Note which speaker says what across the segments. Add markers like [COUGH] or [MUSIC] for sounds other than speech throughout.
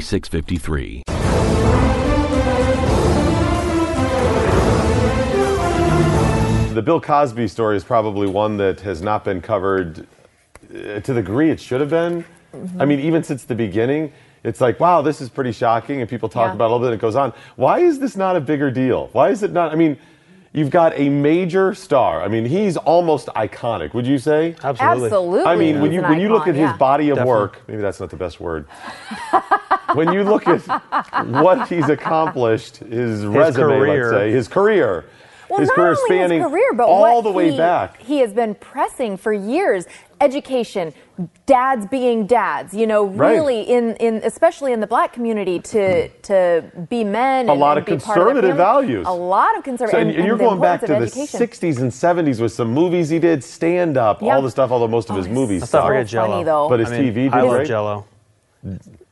Speaker 1: 4653.
Speaker 2: The Bill Cosby story is probably one that has not been covered uh, to the degree it should have been. Mm-hmm. I mean, even since the beginning, it's like, wow, this is pretty shocking, and people talk yeah. about it a little bit, and it goes on. Why is this not a bigger deal? Why is it not? I mean, You've got a major star. I mean, he's almost iconic. Would you say?
Speaker 3: Absolutely. Absolutely.
Speaker 2: I mean, when you when you look at
Speaker 3: yeah.
Speaker 2: his body of Definitely. work, maybe that's not the best word. [LAUGHS] when you look at what he's accomplished, his, his resume, career. let's say, his career.
Speaker 3: Well,
Speaker 2: his
Speaker 3: not
Speaker 2: career
Speaker 3: only
Speaker 2: spanning
Speaker 3: his career, but
Speaker 2: all the
Speaker 3: he,
Speaker 2: way back.
Speaker 3: He has been pressing for years. Education, dads being dads, you know, really
Speaker 2: right.
Speaker 3: in, in especially in the black community to to be men.
Speaker 2: A
Speaker 3: and,
Speaker 2: lot
Speaker 3: and
Speaker 2: of conservative values.
Speaker 3: A lot of conservative.
Speaker 2: So, and, and, you're
Speaker 3: and
Speaker 2: going back to the
Speaker 3: education.
Speaker 2: 60s and 70s with some movies he did, stand up,
Speaker 3: yeah.
Speaker 2: all the stuff. Although most of
Speaker 3: oh,
Speaker 2: his movies,
Speaker 3: so
Speaker 4: forget Jello.
Speaker 3: though.
Speaker 2: but his
Speaker 4: I mean,
Speaker 2: TV did
Speaker 4: I love
Speaker 2: great.
Speaker 4: Jello.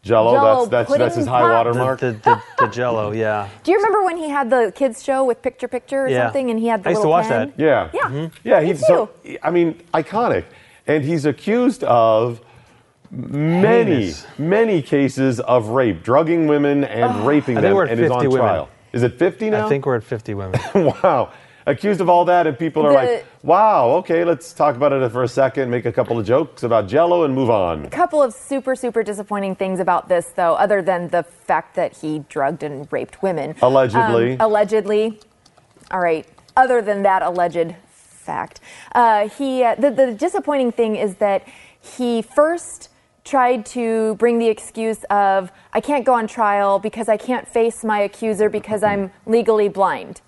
Speaker 2: Jello,
Speaker 3: Jello,
Speaker 2: that's that's, that's his high
Speaker 3: pudding
Speaker 2: water
Speaker 4: The,
Speaker 2: mark.
Speaker 4: the, the, the Jello, [LAUGHS] yeah.
Speaker 3: Do you remember when he had the kids show with picture picture or
Speaker 4: Yeah.
Speaker 3: something, and he had the
Speaker 4: I used to
Speaker 3: little
Speaker 4: watch
Speaker 3: pen?
Speaker 4: that.
Speaker 2: Yeah.
Speaker 3: Yeah. Mm-hmm.
Speaker 2: Yeah,
Speaker 3: Me
Speaker 2: he's so. I mean, iconic. And he's accused of many,
Speaker 4: Heinous.
Speaker 2: many cases of rape, drugging women and raping
Speaker 4: I think
Speaker 2: them
Speaker 4: we're at
Speaker 2: and is on
Speaker 4: women.
Speaker 2: trial. Is it 50 now?
Speaker 4: I think we're at 50 women. [LAUGHS]
Speaker 2: wow. Accused of all that and people are
Speaker 3: The-
Speaker 2: like, "Wow, okay, let's talk about it for a second, make a couple of jokes about Jello and move on."
Speaker 3: A couple of super, super disappointing things about this, though, other than the fact that he drugged and raped women.
Speaker 2: Allegedly.
Speaker 3: Um, allegedly. All right. Other than that alleged fact, uh, he uh, the, the disappointing thing is that he first tried to bring the excuse of I can't go on trial because I can't face my accuser because I'm legally blind.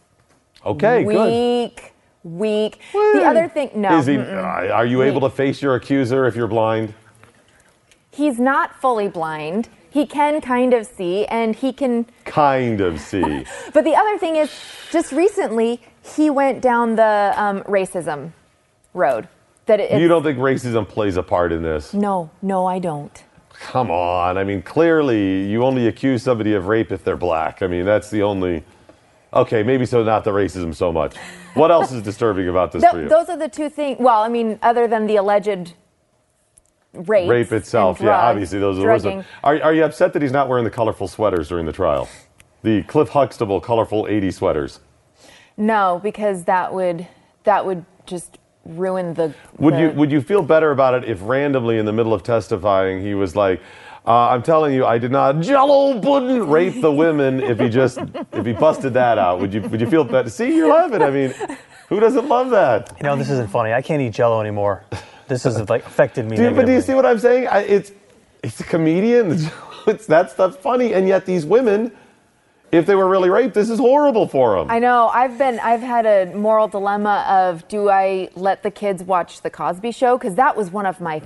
Speaker 2: Okay, good.
Speaker 3: Weak, weak. The other thing, no.
Speaker 2: Is he,
Speaker 3: mm-mm.
Speaker 2: uh, are you able to face your accuser if you're blind?
Speaker 3: He's not fully blind. He can kind of see, and he can.
Speaker 2: Kind of see. [LAUGHS]
Speaker 3: But the other thing is, just recently, he went down the um, racism road. That it,
Speaker 2: you don't think racism plays a part in this?
Speaker 3: No, no, I don't.
Speaker 2: Come on. I mean, clearly, you only accuse somebody of rape if they're black. I mean, that's the only. Okay, maybe so not the racism so much. What else is disturbing about this
Speaker 3: Th-
Speaker 2: for you?
Speaker 3: those are the two things. Well, I mean, other than the alleged rape.
Speaker 2: Rape itself, yeah, obviously those are the worst. Are, are you upset that he's not wearing the colorful sweaters during the trial? The Cliff Huxtable colorful 80 sweaters.
Speaker 3: No, because that would that would just ruin the.
Speaker 2: Would
Speaker 3: the-
Speaker 2: you would you feel better about it if randomly in the middle of testifying he was like, uh, "I'm telling you, I did not Jello pudding rape the women." if he just if he busted that out, would you would you feel better? See, you're laughing. I mean, who doesn't love that?
Speaker 4: You know, this isn't funny. I can't eat Jello anymore. This has like affected me.
Speaker 2: Do you, but do you see what I'm saying? I, it's it's a comedian. [LAUGHS] It's that stuff's funny, and yet these women, if they were really raped, this is horrible for them.
Speaker 3: I know. I've been. I've had a moral dilemma of do I let the kids watch the Cosby Show because that was one of my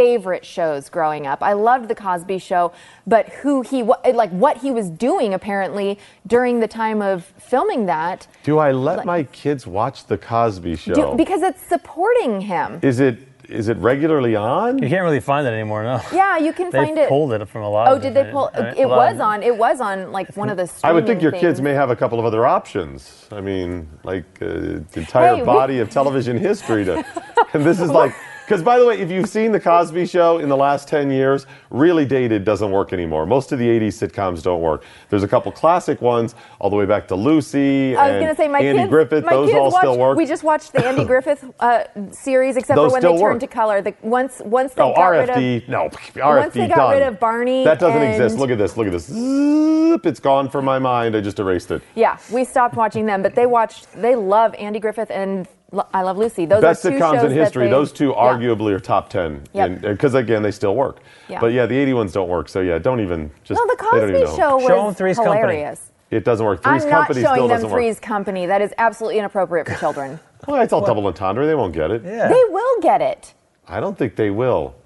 Speaker 3: favorite shows growing up. I loved the Cosby Show, but who he wa- like what he was doing apparently during the time of filming that
Speaker 2: Do I let my kids watch the Cosby Show?
Speaker 3: do, because it's supporting him.
Speaker 2: is it is it regularly on?
Speaker 4: You can't really find it anymore, no.
Speaker 3: Yeah, you can [LAUGHS]
Speaker 4: They
Speaker 3: find it.
Speaker 4: pulled it from a lot.
Speaker 3: Oh,
Speaker 4: of
Speaker 3: did they pull?
Speaker 4: right?
Speaker 3: It was on. It was on like one of the.
Speaker 2: I would think your
Speaker 3: streaming
Speaker 2: kids may have a couple of other options. I mean, like uh, the entire
Speaker 3: Hey, we-
Speaker 2: body of television history. To, [LAUGHS] and this is [LAUGHS] like Because, by the way, if you've seen The Cosby Show in the last 10 years, really dated doesn't work anymore. Most of the 80s sitcoms don't work. There's a couple classic ones, all the way back to Lucy
Speaker 3: I was
Speaker 2: and
Speaker 3: going to say my
Speaker 2: Andy
Speaker 3: kids.
Speaker 2: Griffith.
Speaker 3: my
Speaker 2: those
Speaker 3: kids
Speaker 2: all still
Speaker 3: watched-
Speaker 2: work.
Speaker 3: We just watched the Andy [COUGHS] Griffith uh, series, except
Speaker 2: Those
Speaker 3: for when they
Speaker 2: work.
Speaker 3: turned to color. The, once once they
Speaker 2: Oh,
Speaker 3: got rid
Speaker 2: RFD.
Speaker 3: of
Speaker 2: no, RFD
Speaker 3: once they got
Speaker 2: done.
Speaker 3: rid of Barney
Speaker 2: That doesn't
Speaker 3: and-
Speaker 2: exist. Look at this. Look at this. Zip, It's gone from my mind. I just erased it.
Speaker 3: yeah, we stopped watching them, but they watched. They love Andy Griffith and I Love Lucy. Those
Speaker 2: Best
Speaker 3: are two
Speaker 2: sitcoms
Speaker 3: shows
Speaker 2: in history.
Speaker 3: they-
Speaker 2: Those two
Speaker 3: yeah.
Speaker 2: arguably are top 10.
Speaker 3: Yep.
Speaker 2: Because, again, they still work.
Speaker 3: Yeah.
Speaker 2: But yeah, the 80 ones don't work. So yeah, don't even just.
Speaker 3: No, the
Speaker 2: they don't even
Speaker 3: Cosby
Speaker 2: know.
Speaker 3: Show
Speaker 4: Show 'em
Speaker 3: was
Speaker 4: Three's Company.
Speaker 3: hilarious.
Speaker 2: It doesn't work. Three's
Speaker 3: I'm not
Speaker 2: Company
Speaker 3: showing
Speaker 2: still
Speaker 3: them Three's
Speaker 2: work.
Speaker 3: Company. That is absolutely inappropriate for children. [LAUGHS]
Speaker 2: Well, it's all double entendre. They won't get it.
Speaker 4: Yeah.
Speaker 3: They will get it.
Speaker 2: I don't think they will.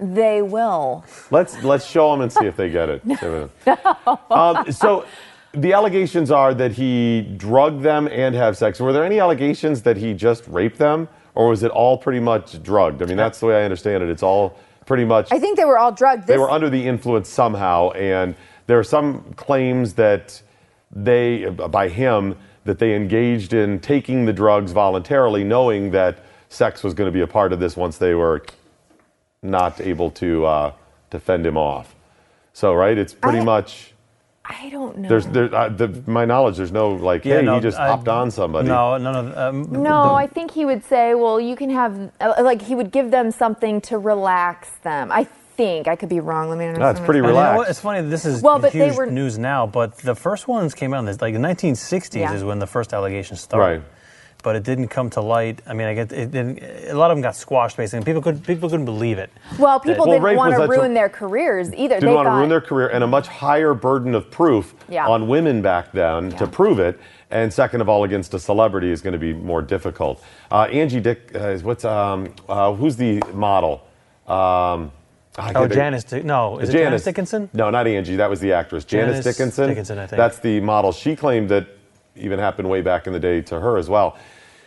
Speaker 3: They will.
Speaker 2: Let's let's show them and [LAUGHS] see if they get it. um, so, the allegations are that he drugged them and have sex. Were there any allegations that he just raped them, or was it all pretty much drugged? I mean, that's the way I understand it. It's all pretty much.
Speaker 3: I think they were all drugged.
Speaker 2: they
Speaker 3: This-
Speaker 2: were under the influence somehow, and there are some claims that they, by him, that they engaged in taking the drugs voluntarily, knowing that sex was going to be a part of this once they were not able to uh, to fend him off. So, right, it's pretty
Speaker 3: I-
Speaker 2: much.
Speaker 3: I don't know.
Speaker 2: There's, there, uh, the, my knowledge. There's no like,
Speaker 4: Yeah,
Speaker 2: hey,
Speaker 4: no,
Speaker 2: he just
Speaker 4: I-
Speaker 2: hopped on somebody.
Speaker 4: No, no, no. Um,
Speaker 3: No, I think he would say, well, you can have, uh, like, he would give them something to relax them. I think. I could be wrong. Let me understand.
Speaker 2: That's pretty
Speaker 4: And you know
Speaker 2: relaxed.
Speaker 4: It's funny. This is
Speaker 3: Well, but they were-
Speaker 4: news now, but the first ones came out in the, like the 1960s
Speaker 3: Yeah.
Speaker 4: is when the first allegations started.
Speaker 2: Right.
Speaker 4: But it didn't come to light. I mean, I get it didn't. A lot of them got squashed basically. People could people couldn't believe it.
Speaker 3: Well, people
Speaker 2: Well,
Speaker 3: didn't
Speaker 2: rape
Speaker 3: want to
Speaker 2: such a-
Speaker 3: ruin their careers either.
Speaker 2: didn't
Speaker 3: they
Speaker 2: want to ruin their career and a much higher burden of proof
Speaker 3: Yeah.
Speaker 2: on women back then to prove it. And second of all, against a celebrity is going to be more difficult. Uh, Angie Dick, uh, is what's um, uh, who's the model? Um, I
Speaker 4: Oh,
Speaker 2: can't
Speaker 4: Janice. Di- No, is it Janice Dickinson?
Speaker 2: No, not Angie. That was the actress. Janice,
Speaker 4: Janice
Speaker 2: Dickinson.
Speaker 4: Dickinson, I think.
Speaker 2: That's the model. She claimed that even happened way back in the day to her as well.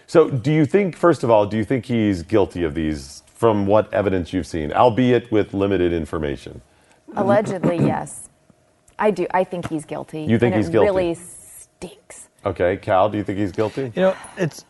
Speaker 2: So, do you think, first of all, do you think he's guilty of these from what evidence you've seen, albeit with limited information?
Speaker 3: Allegedly, [CLEARS THROAT] yes. I do. I think he's guilty.
Speaker 2: You think
Speaker 3: and
Speaker 2: he's
Speaker 3: it
Speaker 2: guilty?
Speaker 3: really stinks.
Speaker 2: Okay, Cal, do you think he's guilty?
Speaker 4: You know, it's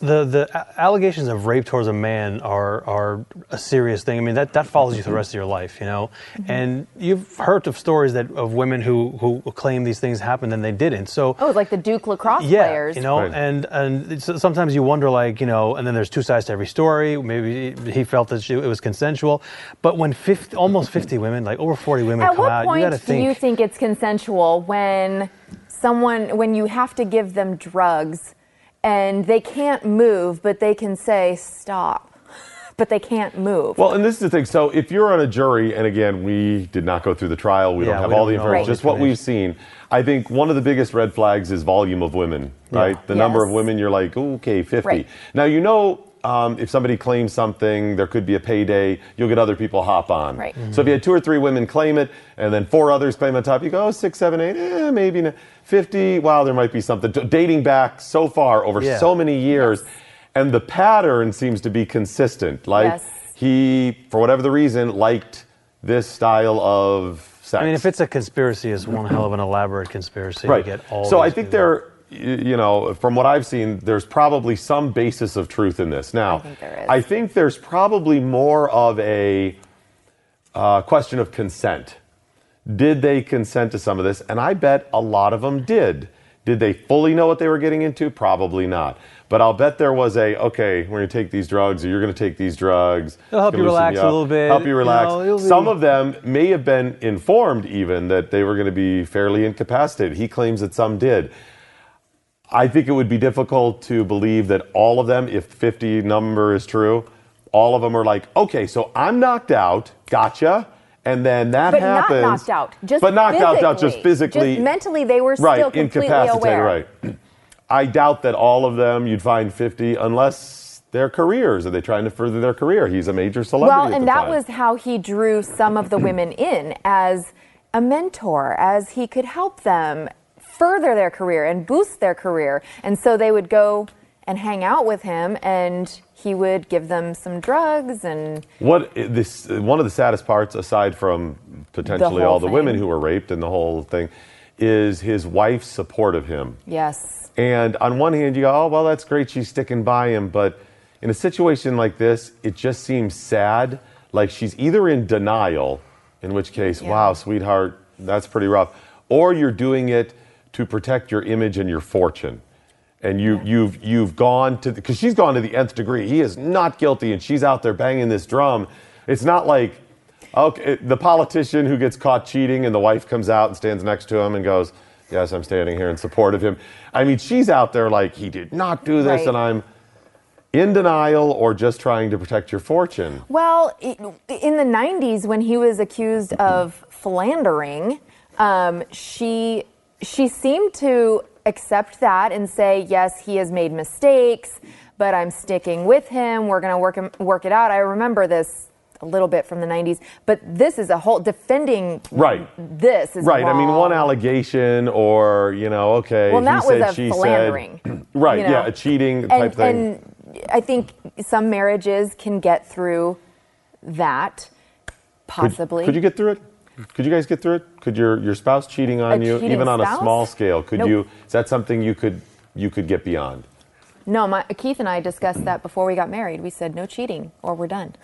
Speaker 4: the the allegations of rape towards a man are are a serious thing. I mean, that, that follows you for the rest of your life, you know.
Speaker 3: Mm-hmm.
Speaker 4: And you've heard of stories that of women who who claim these things happened and they didn't. So
Speaker 3: Oh, it's like the Duke lacrosse
Speaker 4: yeah,
Speaker 3: players.
Speaker 4: you know,
Speaker 2: Right.
Speaker 4: and and sometimes you wonder, like, you know, and then there's two sides to every story. Maybe he felt that she, it was consensual, but when 50, almost 50 women, like over 40 women,
Speaker 3: At
Speaker 4: come out, you got to think.
Speaker 3: do
Speaker 4: think.
Speaker 3: you think it's consensual when someone when you have to give them drugs and they can't move but they can say stop [LAUGHS] but they can't move
Speaker 2: Well, and this is the thing. So, if you're on a jury, and again, we did not go through the trial, we
Speaker 4: Yeah,
Speaker 2: don't have
Speaker 4: we
Speaker 2: all
Speaker 4: don't
Speaker 2: the
Speaker 4: know
Speaker 2: information,
Speaker 4: all
Speaker 2: just what we've seen. I think one of the biggest red flags is volume of women, right? The number of women, you're like, okay, 50.
Speaker 3: Right.
Speaker 2: Now, you know, um, if somebody claims something, there could be a payday, you'll get other people hop on.
Speaker 3: Right.
Speaker 2: So, if you had two or three women claim it, and then four others claim on top, you go, oh, six, seven, eight, eh, maybe not. 50, wow, there might be something. Dating back so far over
Speaker 4: Yeah.
Speaker 2: so many years. And the pattern seems to be consistent. Like,
Speaker 3: Yes.
Speaker 2: he, for whatever the reason, liked this style of sex.
Speaker 4: I mean, if it's a conspiracy, it's one hell of an elaborate conspiracy
Speaker 2: right.
Speaker 4: to get all.
Speaker 2: so I think
Speaker 4: people.
Speaker 2: there, y- you know, from what I've seen, there's probably some basis of truth in this. Now,
Speaker 3: I think there is.
Speaker 2: I think there's probably more of a uh, question of consent. Did they consent to some of this? And I bet a lot of them did. Did they fully know what they were getting into? Probably not. But I'll bet there was a okay. We're going to take these drugs, or you're going to take these drugs.
Speaker 4: It'll help you
Speaker 2: gonna loosen
Speaker 4: relax a little bit,
Speaker 2: Help you
Speaker 4: you
Speaker 2: relax.
Speaker 4: know, it'll be-
Speaker 2: Some of them may have been informed even that they were going to be fairly incapacitated. He claims that some did. I think it would be difficult to believe that all of them, if 50 number is true, all of them are like, okay, so I'm knocked out, gotcha, and then that
Speaker 3: but
Speaker 2: happens.
Speaker 3: not knocked out just
Speaker 2: but knocked out, out just
Speaker 3: physically. Just mentally they were
Speaker 2: right,
Speaker 3: still completely
Speaker 2: incapacitated,
Speaker 3: aware
Speaker 2: right. [CLEARS THROAT] I doubt that all of them you'd find 50 unless their careers. Are they trying to further their career? He's a major celebrity.
Speaker 3: well and that
Speaker 2: time.
Speaker 3: was how he drew some of the women in as a mentor as he could help them further their career and boost their career and so they would go and hang out with him and he would give them some drugs and
Speaker 2: What this one of the saddest parts, aside from potentially
Speaker 3: whole
Speaker 2: all the
Speaker 3: thing.
Speaker 2: women who were raped and the whole thing, is his wife's support of him.
Speaker 3: yes
Speaker 2: And on one hand, you go, oh, well, that's great. She's sticking by him. But in a situation like this, it just seems sad. Like she's either in denial, in which case,
Speaker 3: Yeah.
Speaker 2: wow, sweetheart, that's pretty rough, or you're doing it to protect your image and your fortune. And you, you've, you've gone to, because she's gone to the nth degree. He is not guilty, and she's out there banging this drum. It's not like, okay, the politician who gets caught cheating and the wife comes out and stands next to him and goes, Yes, I'm standing here in support of him. I mean, she's out there like, He did not do this,
Speaker 3: Right.
Speaker 2: and I'm in denial or just trying to protect your fortune.
Speaker 3: Well, in the 90s, when he was accused of [CLEARS THROAT] philandering, um, she she seemed to accept that and say, "Yes, he has made mistakes, but I'm sticking with him. We're going to work him, work it out." I remember this a little bit from the 90s, but this is a whole defending
Speaker 2: Right.
Speaker 3: this is
Speaker 2: Right. I mean, one allegation, or you know, okay,
Speaker 3: Well,
Speaker 2: he
Speaker 3: that was
Speaker 2: said,
Speaker 3: a
Speaker 2: she
Speaker 3: philandering.
Speaker 2: said, [CLEARS THROAT] right?
Speaker 3: you know?
Speaker 2: Yeah, a cheating type
Speaker 3: and,
Speaker 2: thing.
Speaker 3: And I think some marriages can get through that,
Speaker 2: Could-
Speaker 3: possibly.
Speaker 2: Could, you get through it? Could you guys get through it? Could your your spouse cheating on
Speaker 3: A
Speaker 2: you,
Speaker 3: cheating
Speaker 2: even on a
Speaker 3: spouse?
Speaker 2: small scale? Could
Speaker 3: Nope.
Speaker 2: you? Is that something you could you could get beyond?
Speaker 3: No, my, Keith and I discussed that before we got married. We said no cheating or we're done.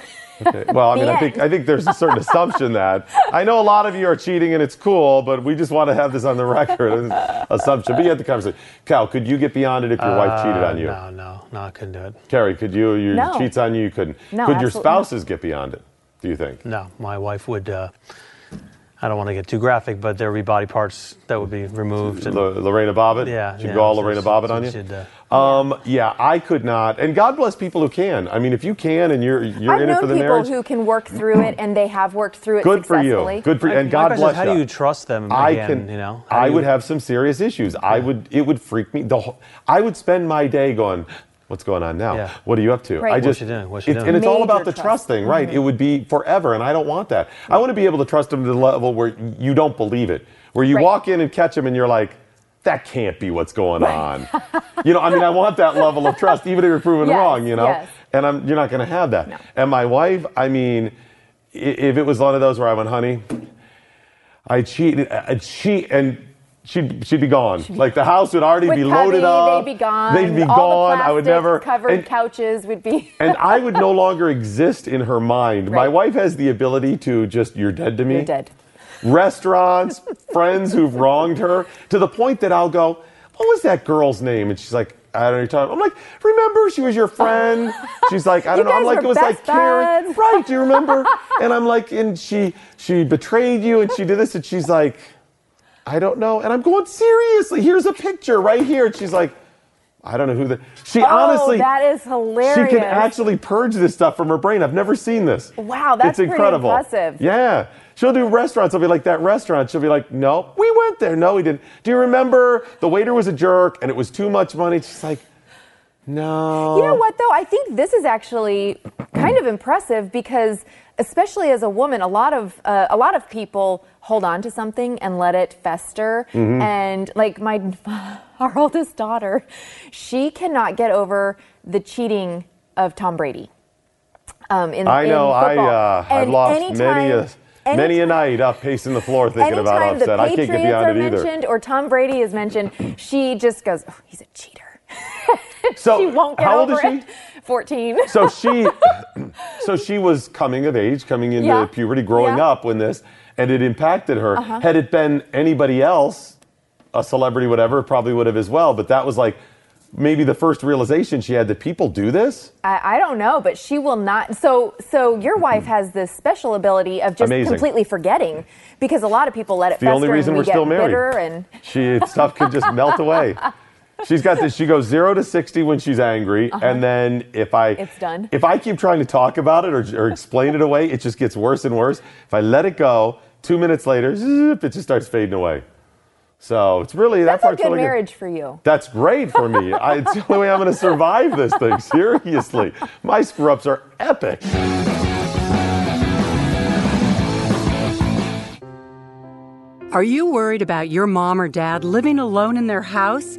Speaker 2: Okay. Well, I [LAUGHS] mean,
Speaker 3: The
Speaker 2: I think
Speaker 3: end.
Speaker 2: I think there's a certain assumption that I know a lot of you are cheating and it's cool, but we just want to have this on the record. assumption. But you had the conversation. Cal, could you get beyond it if your wife cheated on you?
Speaker 4: Uh, No, no, no, I couldn't do it.
Speaker 2: Carrie, could you? You
Speaker 3: No.
Speaker 2: cheats on you, you couldn't.
Speaker 3: No,
Speaker 2: could your
Speaker 3: absolutely not.
Speaker 2: spouses get beyond it? Do you think?
Speaker 4: No, my wife would. Uh, I don't want to get too graphic, but there would be body parts that would be removed. and-
Speaker 2: L- Lorena Bobbitt?
Speaker 4: Yeah,
Speaker 2: She'd
Speaker 4: yeah,
Speaker 2: go all
Speaker 4: so
Speaker 2: Lorena Bobbitt
Speaker 4: so
Speaker 2: on you?
Speaker 4: she'd, uh,
Speaker 2: um, yeah, I could not. And God bless people who can. I mean, if you can and you're you're
Speaker 3: I've
Speaker 2: in it for the marriage.
Speaker 3: people
Speaker 2: marriage,
Speaker 3: who can work through it, and they have worked through it
Speaker 2: good for you. Good for you. And
Speaker 4: My
Speaker 2: God bless
Speaker 4: is, how do you trust them
Speaker 2: I
Speaker 4: again?
Speaker 2: can,
Speaker 4: you know, How do
Speaker 2: I
Speaker 4: you-
Speaker 2: would have some serious issues. I would, it would freak me. The whole, I would spend my day going, "What's going on now?
Speaker 4: Yeah.
Speaker 2: What are you up to?"
Speaker 3: Right.
Speaker 2: I
Speaker 3: What's
Speaker 2: just,
Speaker 4: she doing? What's she
Speaker 2: it's-
Speaker 4: doing?
Speaker 2: and it's all about the
Speaker 3: trust.
Speaker 2: trust thing, right? Mm-hmm. It would be forever, and I don't want that. I want to be able to trust them to the level where you don't believe it, where you
Speaker 3: Right.
Speaker 2: walk in and catch them, and you're like. That can't be what's going on. [LAUGHS] you know, I mean, I want that level of trust, even if you're proven
Speaker 3: Yes,
Speaker 2: wrong. You know,
Speaker 3: yes.
Speaker 2: and I'm, you're not going to have that.
Speaker 3: No.
Speaker 2: And my wife, I mean, if it was one of those where I went, honey, I cheated. I cheat, and she'd she'd be gone. like the house would already be loaded up.
Speaker 3: they'd be gone.
Speaker 2: They'd be
Speaker 3: All the
Speaker 2: gone. I would never.
Speaker 3: covered
Speaker 2: and,
Speaker 3: couches would be. [LAUGHS]
Speaker 2: and I would no longer exist in her mind. My wife has the ability to just, you're dead to me.
Speaker 3: You're dead.
Speaker 2: Restaurants, [LAUGHS] friends who've wronged her, to the point that I'll go, what was that girl's name? And she's like, I don't know. you're I'm like, remember she was your friend? [LAUGHS] She's like, I don't know. I'm like, it was like Karen,
Speaker 3: buds.
Speaker 2: right? Do you remember? and I'm like, and she she betrayed you, and she did this, and she's like, I don't know. And I'm going seriously. Here's a picture right here. And she's like, I don't know who the. She
Speaker 3: oh,
Speaker 2: honestly.
Speaker 3: that is hilarious.
Speaker 2: She can actually purge this stuff from her brain. I've never seen this.
Speaker 3: Wow, that's
Speaker 2: it's incredible.
Speaker 3: impressive.
Speaker 2: Yeah. She'll do restaurants. I'll be like, that restaurant. She'll be like, no, we went there. No, we didn't. Do you remember the waiter was a jerk and it was too much money? She's like, no.
Speaker 3: You know what though? I think this is actually kind of impressive because, especially as a woman, a lot of uh, a lot of people hold on to something and let it fester.
Speaker 2: Mm-hmm.
Speaker 3: And like my [LAUGHS] our oldest daughter, she cannot get over the cheating of Tom Brady. Um, in,
Speaker 2: I
Speaker 3: in
Speaker 2: know. I uh, I've lost
Speaker 3: anytime-
Speaker 2: many a many a night up pacing the floor thinking about upset. I can't get
Speaker 3: are
Speaker 2: beyond it either.
Speaker 3: mentioned or Tom Brady is mentioned, she just goes, oh, "He's a cheater." [LAUGHS] [LAUGHS]
Speaker 2: So
Speaker 3: she won't get
Speaker 2: how old
Speaker 3: over
Speaker 2: is she?
Speaker 3: it. [LAUGHS] Fourteen.
Speaker 2: so she [LAUGHS] so she was coming of age coming into
Speaker 3: Yeah.
Speaker 2: puberty growing
Speaker 3: Yeah. Uh-huh.
Speaker 2: up when this and it impacted her had it been anybody else a celebrity whatever probably would have as well but that was like maybe the first realization she had that people do this
Speaker 3: I, I don't know, but she will not. So, so your wife has this special ability of just
Speaker 2: Amazing.
Speaker 3: completely forgetting, because a lot of people let it
Speaker 2: the
Speaker 3: fester
Speaker 2: only reason
Speaker 3: we
Speaker 2: we're still married
Speaker 3: and
Speaker 2: she stuff can just melt away she's got this she goes 0 to 60 when she's angry and then if i
Speaker 3: Uh-huh. It's done.
Speaker 2: if i keep trying to talk about it or, or explain it away it just gets worse and worse if i let it go two minutes later zip, it just starts fading away so it's really
Speaker 3: that's
Speaker 2: that
Speaker 3: a good
Speaker 2: really
Speaker 3: marriage for you.
Speaker 2: That's great for me. I, it's the only way I'm going to survive this thing. [LAUGHS] Seriously, my screw ups are epic.
Speaker 5: Are you worried about your mom or dad living alone in their house?